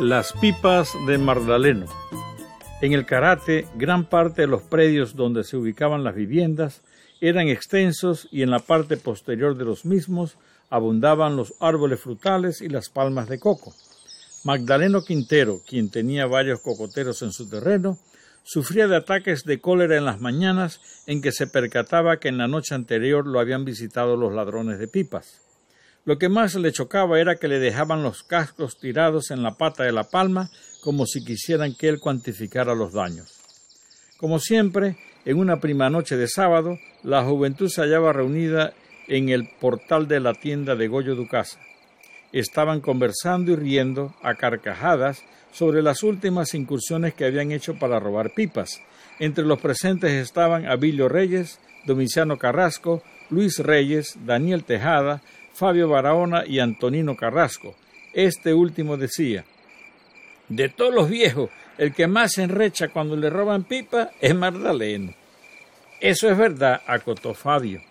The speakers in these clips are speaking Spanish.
Las pipas de Mardaleno. En el karate, gran parte de los predios donde se ubicaban las viviendas eran extensos y en la parte posterior de los mismos abundaban los árboles frutales y las palmas de coco. Magdaleno Quintero, quien tenía varios cocoteros en su terreno, sufría de ataques de cólera en las mañanas en que se percataba que en la noche anterior lo habían visitado los ladrones de pipas. Lo que más le chocaba era que le dejaban los cascos tirados en la pata de la palma como si quisieran que él cuantificara los daños. Como siempre, en una prima noche de sábado, la juventud se hallaba reunida en el portal de la tienda de Goyo Ducasa. Estaban conversando y riendo a carcajadas sobre las últimas incursiones que habían hecho para robar pipas. Entre los presentes estaban Abilio Reyes, Domiciano Carrasco, Luis Reyes, Daniel Tejada, Fabio Barahona y Antonino Carrasco. Este último decía De todos los viejos, el que más se enrecha cuando le roban pipa es Mardaleno. Eso es verdad, acotó Fabio.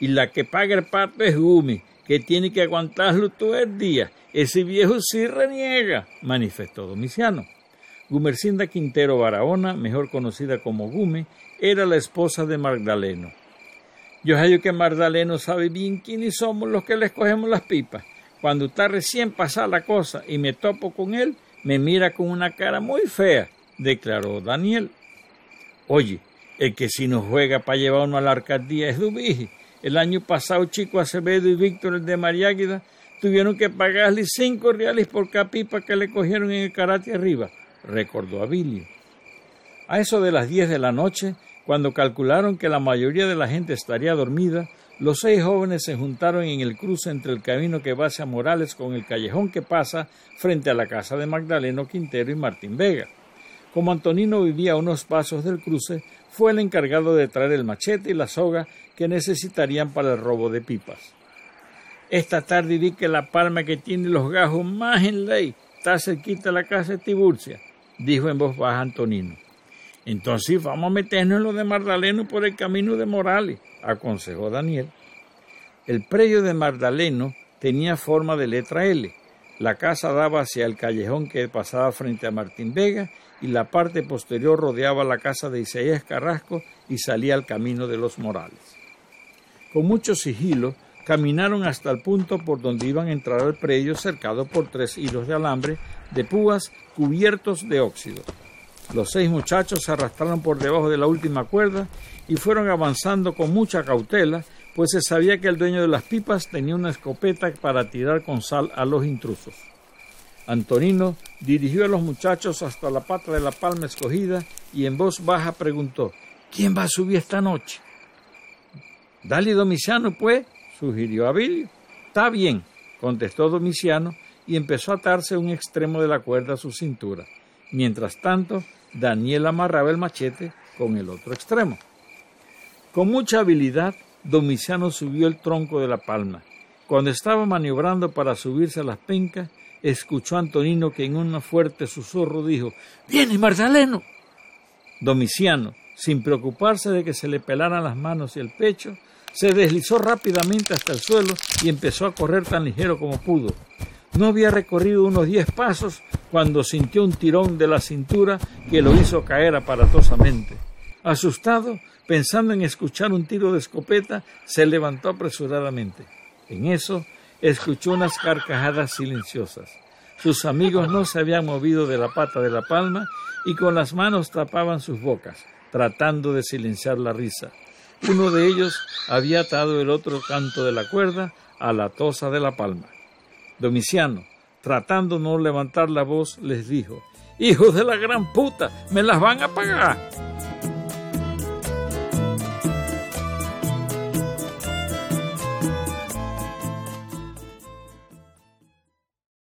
Y la que paga el pato es Gumi, que tiene que aguantarlo todo el día. Ese viejo sí reniega, manifestó Domiciano. Gumercinda Quintero Barahona, mejor conocida como Gume, era la esposa de Magdaleno. Yo sé que Magdaleno sabe bien quiénes somos los que le escogemos las pipas. Cuando está recién pasada la cosa y me topo con él, me mira con una cara muy fea, declaró Daniel. Oye, el que si nos juega para llevarnos a la alcaldía es Dubiji. El año pasado Chico Acevedo y Víctor el de Mariáguida tuvieron que pagarle cinco reales por cada pipa que le cogieron en el karate arriba, recordó Abilio. A eso de las diez de la noche, cuando calcularon que la mayoría de la gente estaría dormida, los seis jóvenes se juntaron en el cruce entre el camino que va hacia Morales con el callejón que pasa frente a la casa de Magdaleno Quintero y Martín Vega. Como Antonino vivía a unos pasos del cruce, fue el encargado de traer el machete y la soga que necesitarían para el robo de pipas. Esta tarde vi que la palma que tiene los gajos más en ley está cerquita de la casa de Tiburcia, dijo en voz baja Antonino. Entonces vamos a meternos en lo de Mardaleno por el camino de Morales, aconsejó Daniel. El predio de Mardaleno tenía forma de letra L. La casa daba hacia el callejón que pasaba frente a Martín Vega y la parte posterior rodeaba la casa de Isaías Carrasco y salía al camino de los Morales. Con mucho sigilo caminaron hasta el punto por donde iban a entrar al predio cercado por tres hilos de alambre de púas cubiertos de óxido. Los seis muchachos se arrastraron por debajo de la última cuerda y fueron avanzando con mucha cautela, pues se sabía que el dueño de las pipas tenía una escopeta para tirar con sal a los intrusos. Antonino dirigió a los muchachos hasta la pata de la palma escogida y en voz baja preguntó ¿Quién va a subir esta noche? Dale Domiciano, pues, sugirió Abilio. Está bien, contestó Domiciano y empezó a atarse un extremo de la cuerda a su cintura. Mientras tanto, Daniel amarraba el machete con el otro extremo. Con mucha habilidad, Domiciano subió el tronco de la palma. Cuando estaba maniobrando para subirse a las pencas, escuchó a Antonino que en un fuerte susurro dijo ¡Viene, Marzaleno! Domiciano, sin preocuparse de que se le pelaran las manos y el pecho, se deslizó rápidamente hasta el suelo y empezó a correr tan ligero como pudo. No había recorrido unos diez pasos cuando sintió un tirón de la cintura que lo hizo caer aparatosamente. Asustado, pensando en escuchar un tiro de escopeta, se levantó apresuradamente. En eso, escuchó unas carcajadas silenciosas. Sus amigos no se habían movido de la pata de la palma y con las manos tapaban sus bocas, tratando de silenciar la risa. Uno de ellos había atado el otro canto de la cuerda a la tosa de la palma. Domiciano, tratando no levantar la voz, les dijo Hijos de la gran puta, me las van a pagar.